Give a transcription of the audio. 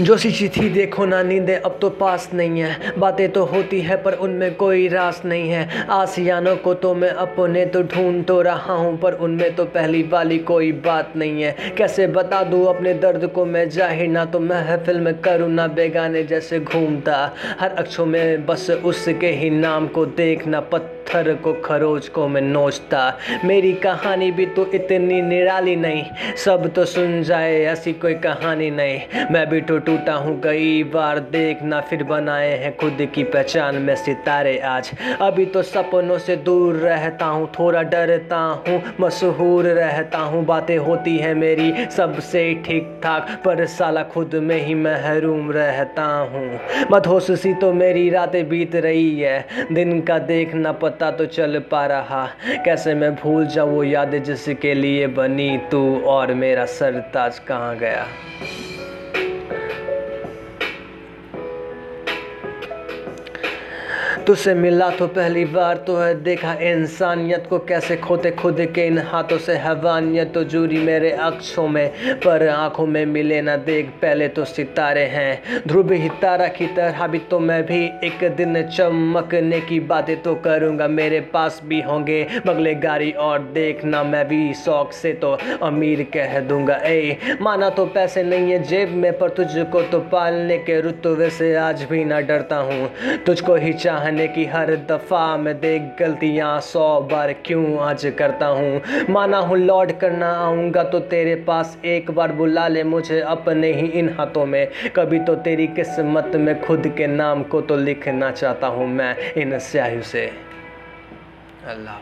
जो सी चिट्ठी देखो ना, नींदें अब तो पास नहीं है। बातें तो होती है, पर उनमें कोई रास नहीं है। आसियानों को तो मैं अपने तो ढूंढ तो रहा हूँ, पर उनमें तो पहली वाली कोई बात नहीं है। कैसे बता दूँ, अपने दर्द को मैं ज़ाहिर ना तो महफिल में करूँ ना बेगाने जैसे घूमता। हर अक्षों में बस उसके ही नाम को देखना पत्थर को खरोच को मैं नोचता। मेरी कहानी भी तो इतनी निराली नहीं। सब तो सुन जाए, ऐसी कोई कहानी नहीं। मैं भी तो टूटा हूँ कई बार। देखना फिर बनाए हैं खुद की पहचान में सितारे आज। अभी तो सपनों से दूर रहता हूँ, थोड़ा डरता हूँ, मशहूर रहता हूँ। बातें होती है मेरी, सबसे ठीक ठाक, पर साला खुद में ही महरूम रहता हूँ। मधोस सी तो मेरी रातें बीत रही है। दिन का देखना पता तो चल पा रहा, कैसे मैं भूल जाऊँ वो यादें जिसके लिए बनी तू और मेरा सरताज कहाँ गया? तुझसे मिला तो पहली बार तो है। देखा इंसानियत को कैसे खोते खुद के इन हाथों से। हैवानियत तो जुरी मेरे अक्षों में, पर आँखों में मिले ना देख। पहले तो सितारे हैं, ध्रुव ही तारा की तरह भी। तो मैं भी एक दिन चमकने की बातें तो करूँगा। मेरे पास भी होंगे बगले गाड़ी और देखना मैं भी शौक से तो अमीर कह दूँगा। ए माना तो पैसे नहीं है जेब में, पर तुझको तो पालने के रुतबे से आज भी ना डरता हूँ। तुझको ही चाहने की हर दफ़ा मैं देख गलतियाँ सौ बार क्यों आज करता हूँ? माना हूँ लौट करना आऊँगा तो तेरे पास एक बार बुला ले मुझे अपने ही इन हाथों में। कभी तो तेरी किस्मत में खुद के नाम को तो लिखना चाहता हूँ मैं इन स्याही से। अल्लाह।